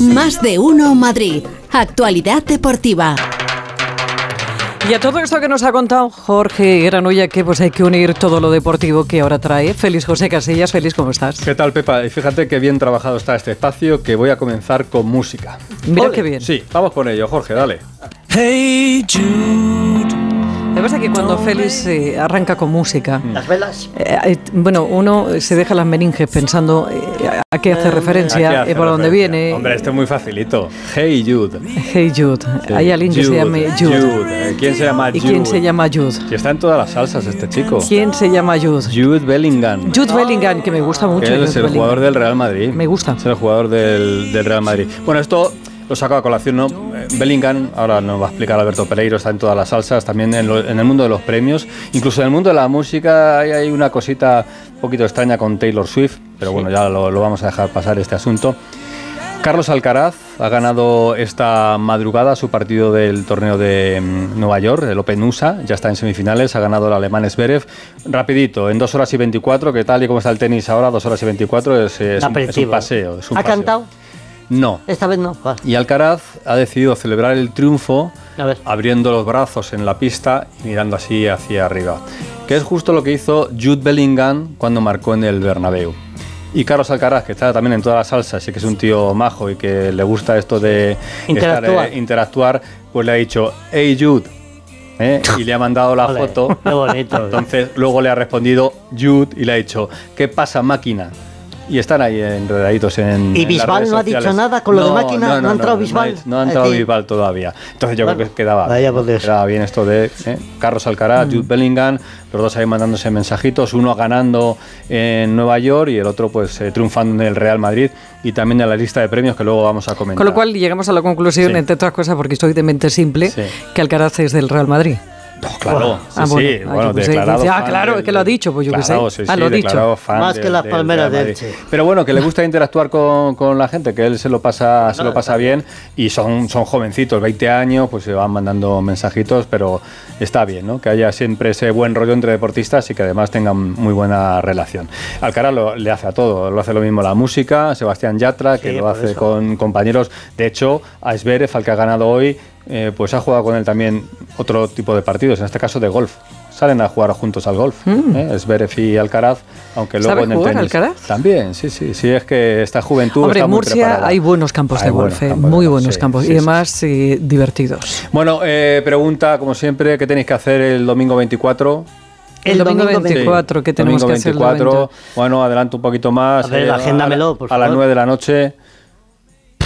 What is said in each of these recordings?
Más de uno Madrid. Actualidad deportiva. Y a todo esto que nos ha contado Jorge Granoya, que pues hay que unir todo lo deportivo que ahora trae. Feliz José Casillas, feliz, ¿cómo estás? ¿Qué tal, Pepa? Y fíjate qué bien trabajado está este espacio, que voy a comenzar con música. Mira qué bien. Sí, vamos con ello, Jorge, dale. Hey Jude. Lo que pasa es que cuando Félix eh, arranca con música, Las velas. eh, eh, bueno, uno se deja las meninges pensando eh, a qué hace referencia, Aquí hace eh, por dónde viene. Hombre, este es muy facilito. Hey Jude. Hey Jude. Sí. Hay alguien que se llame Jude. Eh, ¿Quién se llama ¿Y Jude? quién se llama Jude? Si está en todas las salsas este chico. ¿Quién se llama Jude? Jude Bellingham. Jude Bellingham, que me gusta mucho. que es Jude el Bellingham. jugador del Real Madrid. Me gusta. Es el jugador del, del Real Madrid. Bueno, esto lo saco a colación, ¿no? Bellingham, ahora nos va a explicar Alberto Pereiro, está en todas las salsas, también en, lo- en el mundo de los premios, incluso en el mundo de la música hay, hay una cosita un poquito extraña con Taylor Swift, pero bueno, ya lo, lo vamos a dejar pasar este asunto. Carlos Alcaraz ha ganado esta madrugada su partido del torneo de mm, Nueva York, el Open USA, ya está en semifinales, ha ganado el alemán Zverev. Rapidito, en 2 horas y 24, que tal y como está el tenis ahora, 2 horas y 24 es, es un, es un paseo. es un ¿Ha paseo. cantado? No. Esta vez no. Vale. Y Alcaraz ha decidido celebrar el triunfo abriendo los brazos en la pista y mirando así hacia arriba. Que es justo lo que hizo Jude Bellingham cuando marcó en el Bernabéu. Y Carlos Alcaraz, que está también en todas las salsas y que es un tío majo y que le gusta esto de Interactuar. estar, eh, interactuar, pues le ha dicho, hey Jude, ¿eh? y le ha mandado la foto. Qué bonito. Entonces luego le ha respondido Jude y le ha dicho, ¿qué pasa máquina? Y están ahí enredaditos en. ¿Y en las Bisbal redes no ha dicho nada con lo de máquina? ¿No ha entrado Bisbal? No, ha entrado. Bisbal todavía. Entonces yo Bueno, creo que quedaba, vaya por Dios. quedaba bien esto de ¿eh? Carlos Alcaraz, Jude Bellingham, los dos ahí mandándose mensajitos, uno ganando en Nueva York y el otro pues eh, triunfando en el Real Madrid y también en la lista de premios que luego vamos a comentar. Con lo cual llegamos a la conclusión, Sí. entre otras cosas, porque soy de mente simple, Sí. que Alcaraz es del Real Madrid. No, claro, sí, Ah, bueno. sí, bueno, qué sé, declarado dice, ah, claro, del- es que lo ha dicho, pues yo qué sé. sí, Ah, sí, lo ha dicho. Más que las del palmeras Real de Madrid. Elche. Pero bueno, que le gusta interactuar con, con la gente, que él se lo pasa, se lo pasa bien y son, son jovencitos, 20 años, pues se van mandando mensajitos, pero está bien, ¿no? Que haya siempre ese buen rollo entre deportistas y que además tengan muy buena relación. Alcaraz lo, le hace a todo, lo hace lo mismo la música, Sebastián Yatra, que Sí, lo hace eso. con compañeros. De hecho, a Zverev, al que ha ganado hoy, eh, pues ha jugado con él también otro tipo de partidos, en este caso de golf. Salen a jugar juntos al golf, ¿eh? Zverev y Alcaraz, aunque luego Mm. ¿Sabe en el jugar tenis Alcaraz? también, sí, sí, sí, es que esta juventud Hombre, está en muy Murcia preparada. hay buenos campos Hay de buenos golf, eh, campos muy buenos sí, campos sí, y sí. además eh, divertidos. Bueno, eh, pregunta, como siempre, ¿qué tenéis que hacer el domingo 24? El, domingo, 24. 24, que tenemos domingo que hacer el 24, evento? bueno, adelanto un poquito más. A ver, eh, agéndamelo, a, por a las favor. 9 de la noche,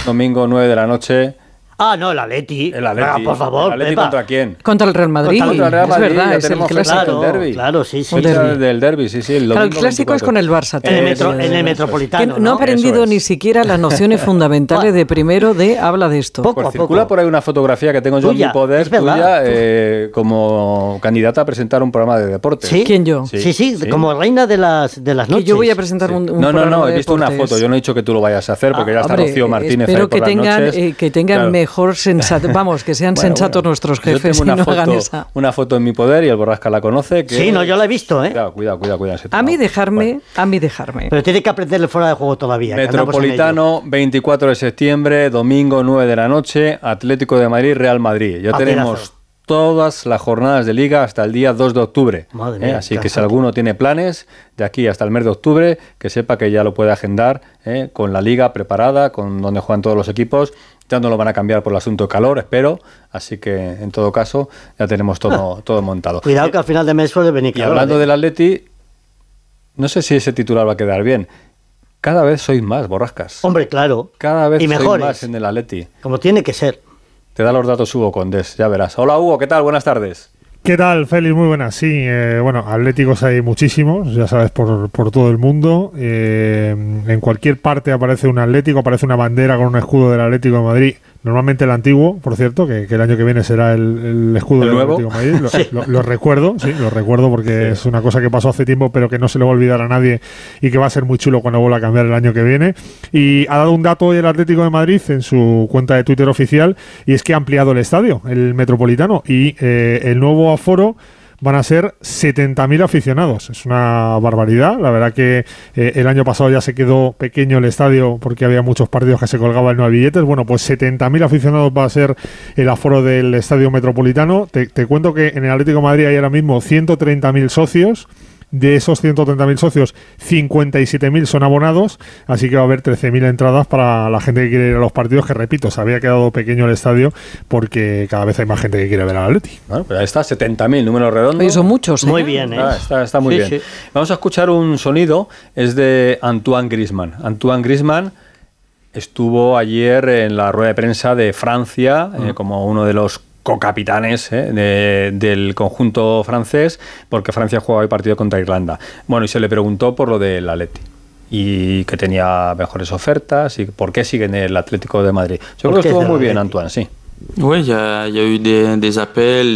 domingo 9 de la noche, Ah, no, el Atleti. el Atleti. Ah, por favor, ¿El Atleti Pepa. contra quién? Contra el Real Madrid, Contra el Real es Madrid, verdad, ya es el clásico. Claro, del derbi. claro, sí, sí. Derbi. del derby, sí, sí. El, Claro, el clásico es 24. con el Barça. En el, metro- en el es. Metropolitano. Que no ha aprendido es. ni siquiera las nociones fundamentales de primero de habla de esto. Poco Pues a circula poco. por ahí una fotografía que tengo yo en Tuya, mi poder, es verdad. tuya, eh, como candidata a presentar un programa de deportes. ¿Sí? ¿Quién yo? Sí, sí, como reina de las, de las Que noches. yo voy a presentar un, un No, no, no, he visto una foto. Yo no he dicho que tú lo vayas a hacer porque ya está Hombre, Rocío Martínez espero ahí por que tengan, noches. Mejor sensato, vamos, que sean Bueno, sensatos bueno. nuestros Yo jefes y una no foto, hagan esa. Una foto en mi poder y el Borrasca la conoce. Que Sí, no, yo la he visto, ¿eh? Cuidado, cuidado, cuidado. A mí dejarme, Bueno. a mí dejarme. Pero tiene que aprenderle fuera de juego todavía. Metropolitano, 24 de septiembre, domingo 9 de la noche, Atlético de Madrid, Real Madrid. Ya tenemos todas las jornadas de liga hasta el día 2 de octubre. Madre ¿eh? mía, Así que si alguno tiene planes de aquí hasta el mes de octubre, que sepa que ya lo puede agendar ¿eh? con la liga preparada, con donde juegan todos los equipos. Ya no lo van a cambiar por el asunto de calor, espero. Así que en todo caso ya tenemos todo, todo montado. Cuidado que al final de mes suele venir Y calor, hablando ¿eh? del Atleti, no sé si ese titular va a quedar bien. Cada vez sois más, borrascas. Hombre, claro. Cada vez y sois mejores. más en el Atleti. Como tiene que ser. Te da los datos Hugo Condés, ya verás. Hola Hugo, ¿qué tal? Buenas tardes. ¿Qué tal, Félix? Muy buenas. Sí, eh, bueno, atléticos hay muchísimos, ya sabes, por, por todo el mundo. Eh, en cualquier parte aparece un atlético, aparece una bandera con un escudo del Atlético de Madrid. Normalmente el antiguo, por cierto, que, que el año que viene será el, el escudo ¿El del nuevo? Madrid. Lo, lo- lo recuerdo, sí, lo recuerdo porque es una cosa que pasó hace tiempo, pero que no se le va a olvidar a nadie y que va a ser muy chulo cuando vuelva a cambiar el año que viene. Y ha dado un dato hoy el Atlético de Madrid en su cuenta de Twitter oficial y es que ha ampliado el estadio, el Metropolitano, y eh, el nuevo aforo van a ser 70.000 aficionados. Es una barbaridad. La verdad que eh, el año pasado ya se quedó pequeño el estadio porque había muchos partidos que se colgaban no había billetes. Bueno, pues 70.000 aficionados va a ser el aforo del estadio metropolitano. Te, cuento que en el Atlético Madrid hay ahora mismo 130.000 socios. De esos 130.000 socios, 57.000 son abonados, así que va a haber 13.000 entradas para la gente que quiere ir a los partidos, que repito, se había quedado pequeño el estadio porque cada vez hay más gente que quiere ver al Atleti. Bueno, pero ahí está, 70.000, números redondos. Oye, son muchos, ¿eh? Muy bien, ¿eh? Está, está- está muy Sí, bien. sí. Vamos a escuchar un sonido, es de Antoine Griezmann. Antoine Griezmann estuvo ayer en la rueda de prensa de Francia eh, como uno de los co-capitanes eh, de- del conjunto francés, porque Francia juega hoy partido contra Irlanda. Bueno, y se le preguntó por lo del Atleti y que tenía mejores ofertas y por qué sigue en el Atlético de Madrid. Yo creo ¿Por que estuvo muy bien? Antoine, sí.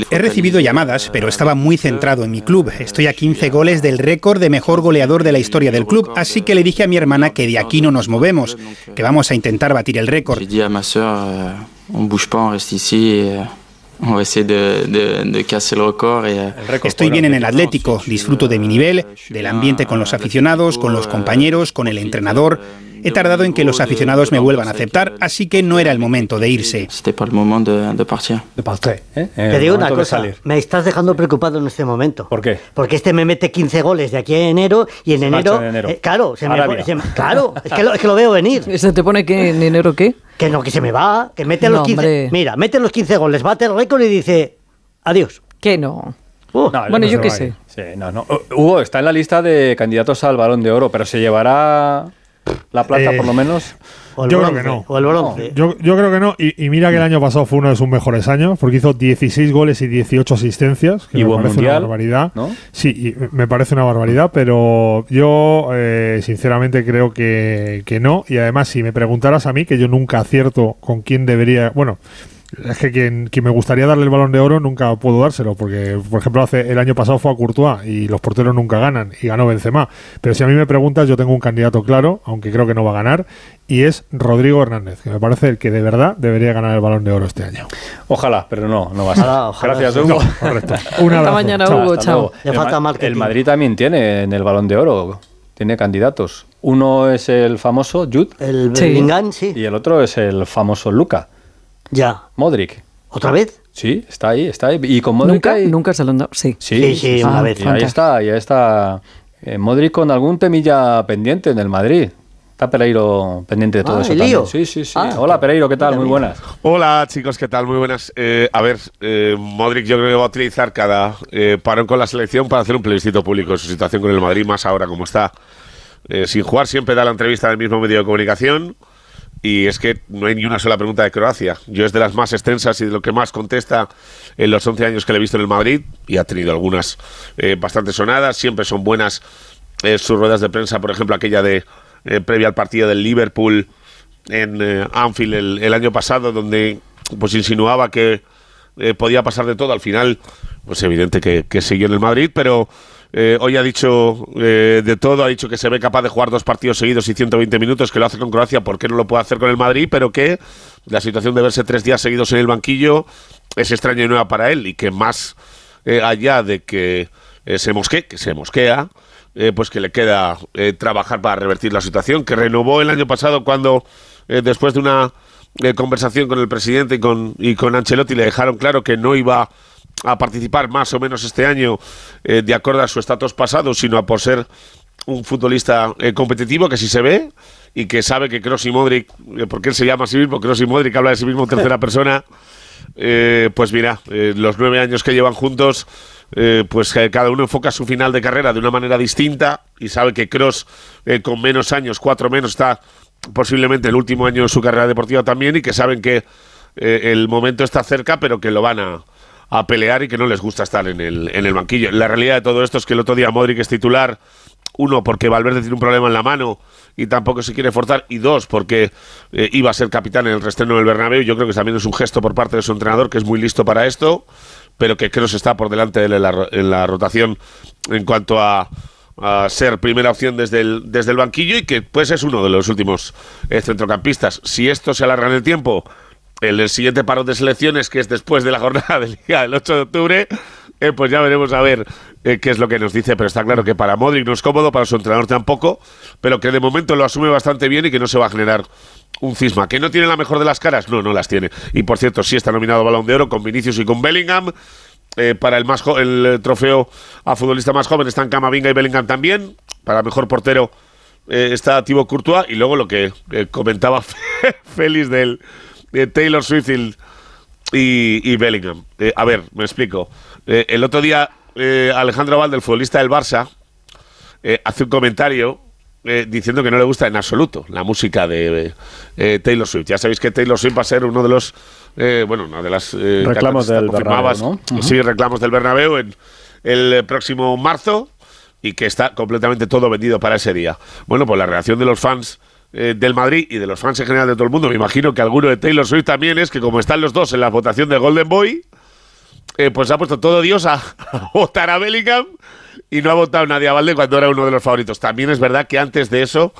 He recibido llamadas, pero estaba muy centrado en mi club. Estoy a 15 goles del récord de mejor goleador de la historia del club, así que le dije a mi hermana que de aquí no nos movemos, que vamos a intentar batir el récord. Euh, on va essayer de, de, de casser record. Estoy bien en el Atlético. Atlético, disfruto de mi nivel, del ambiente con los aficionados, con los compañeros, con el entrenador. He tardado en que los aficionados me vuelvan a aceptar, así que no era el momento de irse. Paltré, ¿eh? Te digo una cosa, salir. me estás dejando preocupado en este momento. ¿Por qué? Porque este me mete 15 goles de aquí a enero y en enero, marcha en enero. eh, claro, se me, se me- claro, es que, lo, es que lo veo venir. ¿Se te pone que en enero qué? Que no, que se me va, que mete los No, 15, hombre. mira, mete los 15 goles, bate el récord y dice adiós. Que no. Uh, No, Bueno, no yo qué sé. ir. Sí, no, no. Hugo está en la lista de candidatos al Balón de Oro, pero se llevará la plata Eh, por lo menos. o el yo creo que no. O el bronce. Yo, yo creo que no. Y, y mira que el año pasado fue uno de sus mejores años, porque hizo 16 goles y 18 asistencias. Que Y me buen parece mundial, una barbaridad. ¿no? Sí, y me parece una barbaridad, pero yo eh, sinceramente creo que, que no. Y además, si me preguntaras a mí, que yo nunca acierto con quién debería. Bueno. Es que quien, quien me gustaría darle el balón de oro nunca puedo dárselo, porque, por ejemplo, hace el año pasado fue a Courtois y los porteros nunca ganan y ganó Benzema. Pero si a mí me preguntas, yo tengo un candidato claro, aunque creo que no va a ganar, y es Rodrigo Hernández, que me parece el que de verdad debería ganar el balón de oro este año. Ojalá, pero no, no va a ser. Ojalá, ojalá Gracias. Hugo. Correcto. Un Hasta abrazo. mañana, Chao. Hugo. Chao. El falta Ma- marketing. El Madrid también tiene en el Balón de Oro, tiene candidatos. Uno es el famoso Jude El Sí. Bellingham, sí. y el otro es el famoso Luca. Ya. Modric. ¿Otra vez? Sí, está ahí, está ahí. Y con Modric ¿Nunca? hay- ¿Nunca se lo han dado? Sí. Sí, sí, una Ah, vez. Y ahí está, ahí está eh, Modric con algún temilla pendiente en el Madrid. Está Pereiro pendiente de todo Ah, eso ¿el también. lío? Sí, sí, sí. Ah, Hola Pereiro, ¿qué tal? Muy buenas. Hola chicos, ¿qué tal? Muy buenas. Eh, a ver, eh, Modric yo creo que va a utilizar cada eh, parón con la selección para hacer un plebiscito público de su situación con el Madrid, más ahora como está. Eh, sin jugar siempre da la entrevista del mismo medio de comunicación y es que no hay ni una sola pregunta de Croacia. Yo es de las más extensas y de lo que más contesta en los 11 años que le he visto en el Madrid y ha tenido algunas eh, bastante sonadas, siempre son buenas eh, sus ruedas de prensa, por ejemplo aquella de eh, previa al partido del Liverpool en eh, Anfield el, año pasado, donde pues insinuaba que eh, podía pasar de todo. Al final, pues evidente que, que siguió en el Madrid, pero eh, hoy ha dicho eh, de todo, ha dicho que se ve capaz de jugar dos partidos seguidos y 120 minutos, que lo hace con Croacia, ¿por qué no lo puede hacer con el Madrid? Pero que la situación de verse tres días seguidos en el banquillo es extraña y nueva para él y que más eh, allá de que se mosquee, que se mosquea, pues que le queda trabajar para revertir la situación, que renovó el año pasado cuando después de una conversación con el presidente y con, y con Ancelotti le dejaron claro que no iba a participar más o menos este año eh, de acuerdo a su estatus pasado, sino a por ser un futbolista eh, competitivo que sí se ve y que sabe que Kroos y Modric, eh, porque él se llama a sí mismo, Kroos y Modric habla de sí mismo en tercera persona, eh, pues mira, los nueve años que llevan juntos, pues cada uno enfoca su final de carrera de una manera distinta y sabe que Cross con menos años, cuatro menos, está posiblemente el último año de su carrera deportiva también y que saben que el momento está cerca, pero que lo van a, a pelear y que no les gusta estar en el, en el banquillo. La realidad de todo esto es que el otro día Modric es titular, uno, porque Valverde tiene un problema en la mano y tampoco se quiere forzar, y dos, porque eh, iba a ser capitán en el restreno del Bernabéu. Yo creo que también es un gesto por parte de su entrenador, que es muy listo para esto, pero que Kroos está por delante de él en la, en la rotación en cuanto a, a ser primera opción desde el, desde el banquillo y que pues es uno de los últimos eh, centrocampistas. Si esto se alarga en el tiempo, el, siguiente paro de selecciones, que es después de la jornada de Liga del 8 de octubre, eh, pues ya veremos a ver eh, qué es lo que nos dice, pero está claro que para Modric no es cómodo, para su entrenador tampoco, pero que de momento lo asume bastante bien y que no se va a generar un cisma. ¿Que no tiene la mejor de las caras? No, no las tiene. Y por cierto, sí está nominado Balón de Oro con Vinicius y con Bellingham. Eh, para el, más el trofeo a futbolista más joven están Camavinga y Bellingham también. Para mejor portero está Thibaut Courtois. Y luego lo que comentaba Félix del de Taylor Swift y, y- Bellingham. Eh, a ver, me explico. Eh, el otro día eh, Alejandro Valde, el futbolista del Barça, eh, hace un comentario eh, diciendo que no le gusta en absoluto la música de eh, Taylor Swift. Ya sabéis que Taylor Swift va a ser uno de los, eh, bueno, una de las eh, Reclamos del. Bernabéu, ¿no? Sí, reclamos del Bernabéu en el eh, próximo marzo y que está completamente todo vendido para ese día. Bueno, pues la reacción de los fans eh, del Madrid y de los fans en general de todo el mundo, me imagino que alguno de Taylor Swift también es que como están los dos en la votación de Golden Boy, eh, pues ha puesto todo Dios a, a votar Bellingham y no ha votado nadie a Valde cuando era uno de los favoritos. También es verdad que antes de eso,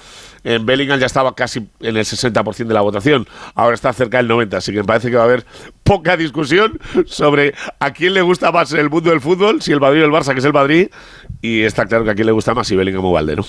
en Bellingham ya estaba casi en el 60% de la votación. Ahora está cerca del 90%, así que me parece que va a haber poca discusión sobre a quién le gusta más en el mundo del fútbol, si el Madrid o el Barça, que es el Madrid, y está claro que a quién le gusta más si Bellingham o Valde, ¿no?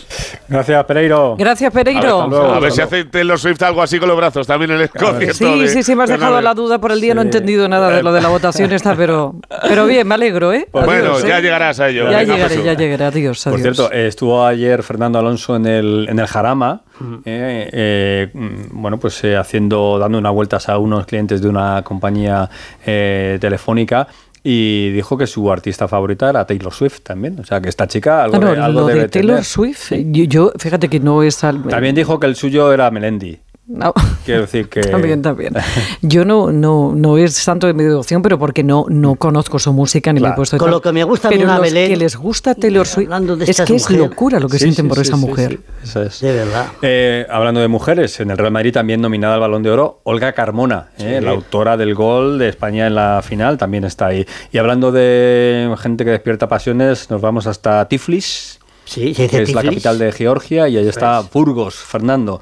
Gracias, Pereiro. Gracias, Pereiro. Luego. A ver si hace Taylor Swift algo así con los brazos, también en el concierto Sí, de sí, sí, me has dejado la duda por el día, no he entendido nada de lo de la votación esta, pero, pero bien, me alegro, ¿eh? Pues bueno, Adiós, ya ¿eh? llegarás a ello. Ya Venga, llegaré, Jesús. ya llegaré. Adiós, Por cierto, estuvo ayer Fernando Alonso en el, en el Jarama, eh, eh, bueno, pues eh, haciendo, dando unas vueltas a unos clientes de una compañía eh, telefónica y dijo que su artista favorita era Taylor Swift también. O sea, que esta chica algo, de, algo lo debe de Taylor tener. Swift, yo, yo, fíjate que no es al... También dijo que el suyo era Melendi. No. Quiero decir que... También, también. Yo no, no, no es santo de mi devoción, pero porque no, no conozco su música ni me he Claro. puesto. Con lo que me gusta a pero una los Belén, que les gusta Taylor Swift, hablando de es que es locura lo que Sí, sienten sí, por sí, esa sí, mujer. sí, eso es. De verdad. Eh, hablando de mujeres, en el Real Madrid también nominada al Balón de Oro, Olga Carmona, eh, la autora del gol de España en la final, también está ahí. Y hablando de gente que despierta pasiones, nos vamos hasta Tiflis, Sí, que es la capital de Georgia, y ahí está Burgos, Fernando.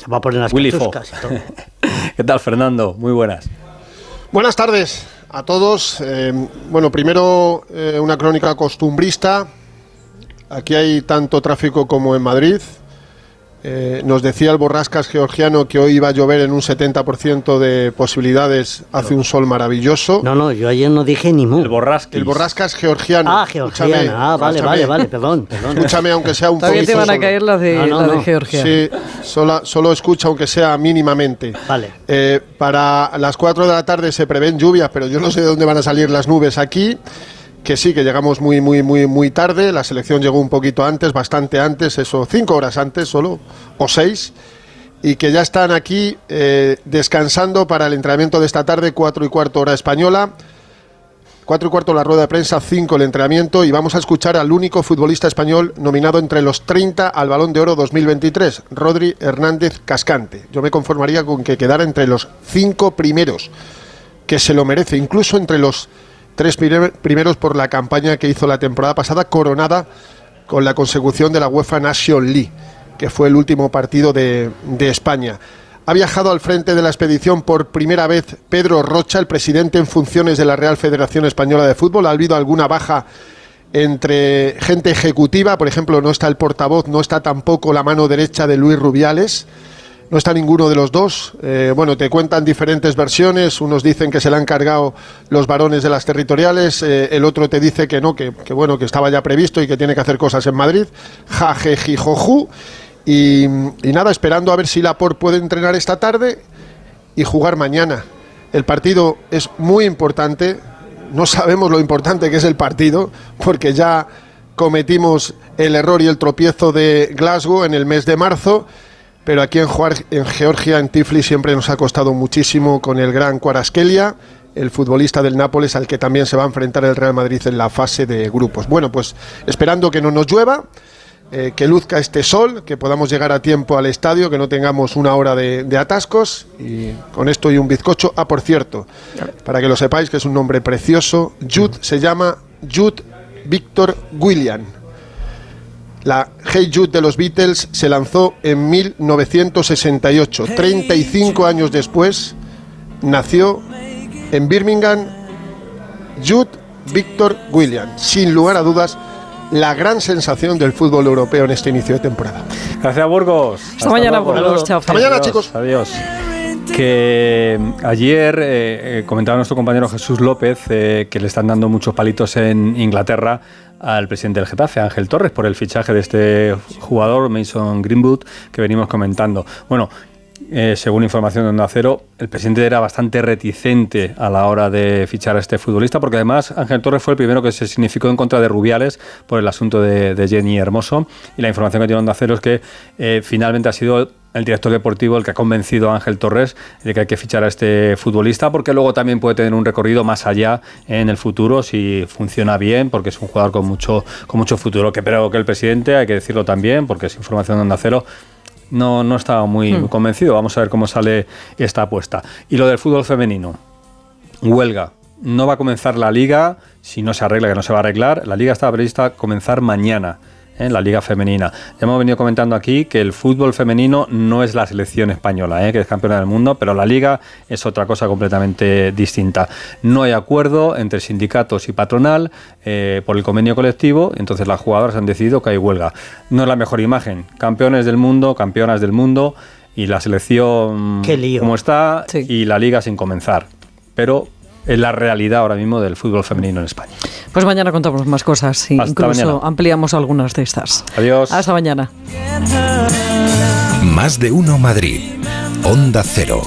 Se va a poner las Willy Fo. catuscas y todo. ¿Qué tal, Fernando? Muy buenas. Buenas tardes a todos. Eh, bueno, primero eh, una crónica costumbrista. Aquí hay tanto tráfico como en Madrid. Eh, nos decía el Borrascas georgiano que hoy iba a llover en un 70% de posibilidades. Hace un sol maravilloso. No, no, yo ayer no dije ni mu. El Borrasquis. El Borrascas georgiano. Ah, georgiana. Ah, vale, escúchame. vale, vale, perdón, perdón. Escúchame, aunque sea un Todavía te poquito van a solo. caer las de, No, no, la de no. Georgia. Sí, solo, solo escucha aunque sea mínimamente. Vale. Eh, para las 4 de la tarde se prevén lluvias, pero yo no sé de dónde van a salir las nubes aquí. Que sí, que llegamos muy, muy, muy, muy tarde. La selección llegó un poquito antes, bastante antes, eso, cinco horas antes solo, o seis. Y que ya están aquí eh, descansando para el entrenamiento de esta tarde, cuatro y cuarto hora española. Cuatro y cuarto la rueda de prensa, cinco el entrenamiento y vamos a escuchar al único futbolista español nominado entre los 30 al Balón de Oro 2023, Rodri Hernández Cascante. Yo me conformaría con que quedara entre los cinco primeros, que se lo merece, incluso entre los tres primer- primeros por la campaña que hizo la temporada pasada, coronada con la consecución de la UEFA Nation League, que fue el último partido de, de España. Ha viajado al frente de la expedición por primera vez Pedro Rocha, el presidente en funciones de la Real Federación Española de Fútbol. Ha habido alguna baja entre gente ejecutiva, por ejemplo, no está el portavoz, no está tampoco la mano derecha de Luis Rubiales. No está ninguno de los dos. Eh, bueno, te cuentan diferentes versiones. Unos dicen que se le han cargado los varones de las territoriales. eh, el otro te dice que no, que, que bueno, que estaba ya previsto y que tiene que hacer cosas en Madrid. Jajejijoju. Y, y nada, esperando a ver si Laporte puede entrenar esta tarde y jugar mañana. El partido es muy importante. No sabemos lo importante que es el partido, porque ya cometimos el error y el tropiezo de Glasgow en el mes de marzo. Pero aquí en, en Georgia, en Tiflis, siempre nos ha costado muchísimo con el gran Kwaraskelia, el futbolista del Nápoles, al que también se va a enfrentar el Real Madrid en la fase de grupos. Bueno, pues esperando que no nos llueva, eh, que luzca este sol, que podamos llegar a tiempo al estadio, que no tengamos una hora de, de atascos. Y con esto y un bizcocho. Ah, por cierto, para que lo sepáis, que es un nombre precioso, Jude se llama Jude Victor William. La Hey Jude de los Beatles se lanzó en 1968. 35 años después nació en Birmingham Jude Víctor Williams. Sin lugar a dudas, la gran sensación del fútbol europeo en este inicio de temporada. Gracias, Burgos. Hasta, mañana, Burgos. Chao, Hasta mañana, chicos. Adiós. Que mm, ayer eh, eh, comentaba nuestro compañero Jesús López eh, que le están dando muchos palitos en Inglaterra al presidente del Getafe, Ángel Torres, por el fichaje de este jugador, Mason Greenwood, que venimos comentando. Bueno, eh, según información de Onda Cero, el presidente era bastante reticente a la hora de fichar a este futbolista, porque además Ángel Torres fue el primero que se significó en contra de Rubiales por el asunto de, Jenny Hermoso. Y la información que tiene Onda Cero es que eh, finalmente ha sido el director deportivo el que ha convencido a Ángel Torres de que hay que fichar a este futbolista, porque luego también puede tener un recorrido más allá en el futuro si funciona bien, porque es un jugador con mucho, con mucho futuro. Que pero que el presidente, hay que decirlo también, porque es información de Onda Cero, no, no estaba muy Hmm. convencido. Vamos a ver cómo sale esta apuesta. Y lo del fútbol femenino. Huelga. No va a comenzar la liga si no se arregla, que no se va a arreglar. La liga está prevista comenzar mañana. ¿Eh? La liga femenina. Ya hemos venido comentando aquí que el fútbol femenino no es la selección española, ¿eh? que es campeona del mundo, pero la liga es otra cosa completamente distinta. No hay acuerdo entre sindicatos y patronal eh, por el convenio colectivo, entonces las jugadoras han decidido que hay huelga. No es la mejor imagen. Campeones del mundo, campeonas del mundo y la selección Qué lío. como está y la liga sin comenzar. Pero la realidad ahora mismo del fútbol femenino en España. Pues mañana contamos más cosas y Hasta incluso mañana. ampliamos algunas de estas. Adiós. Hasta mañana. Más de uno Madrid. Onda Cero.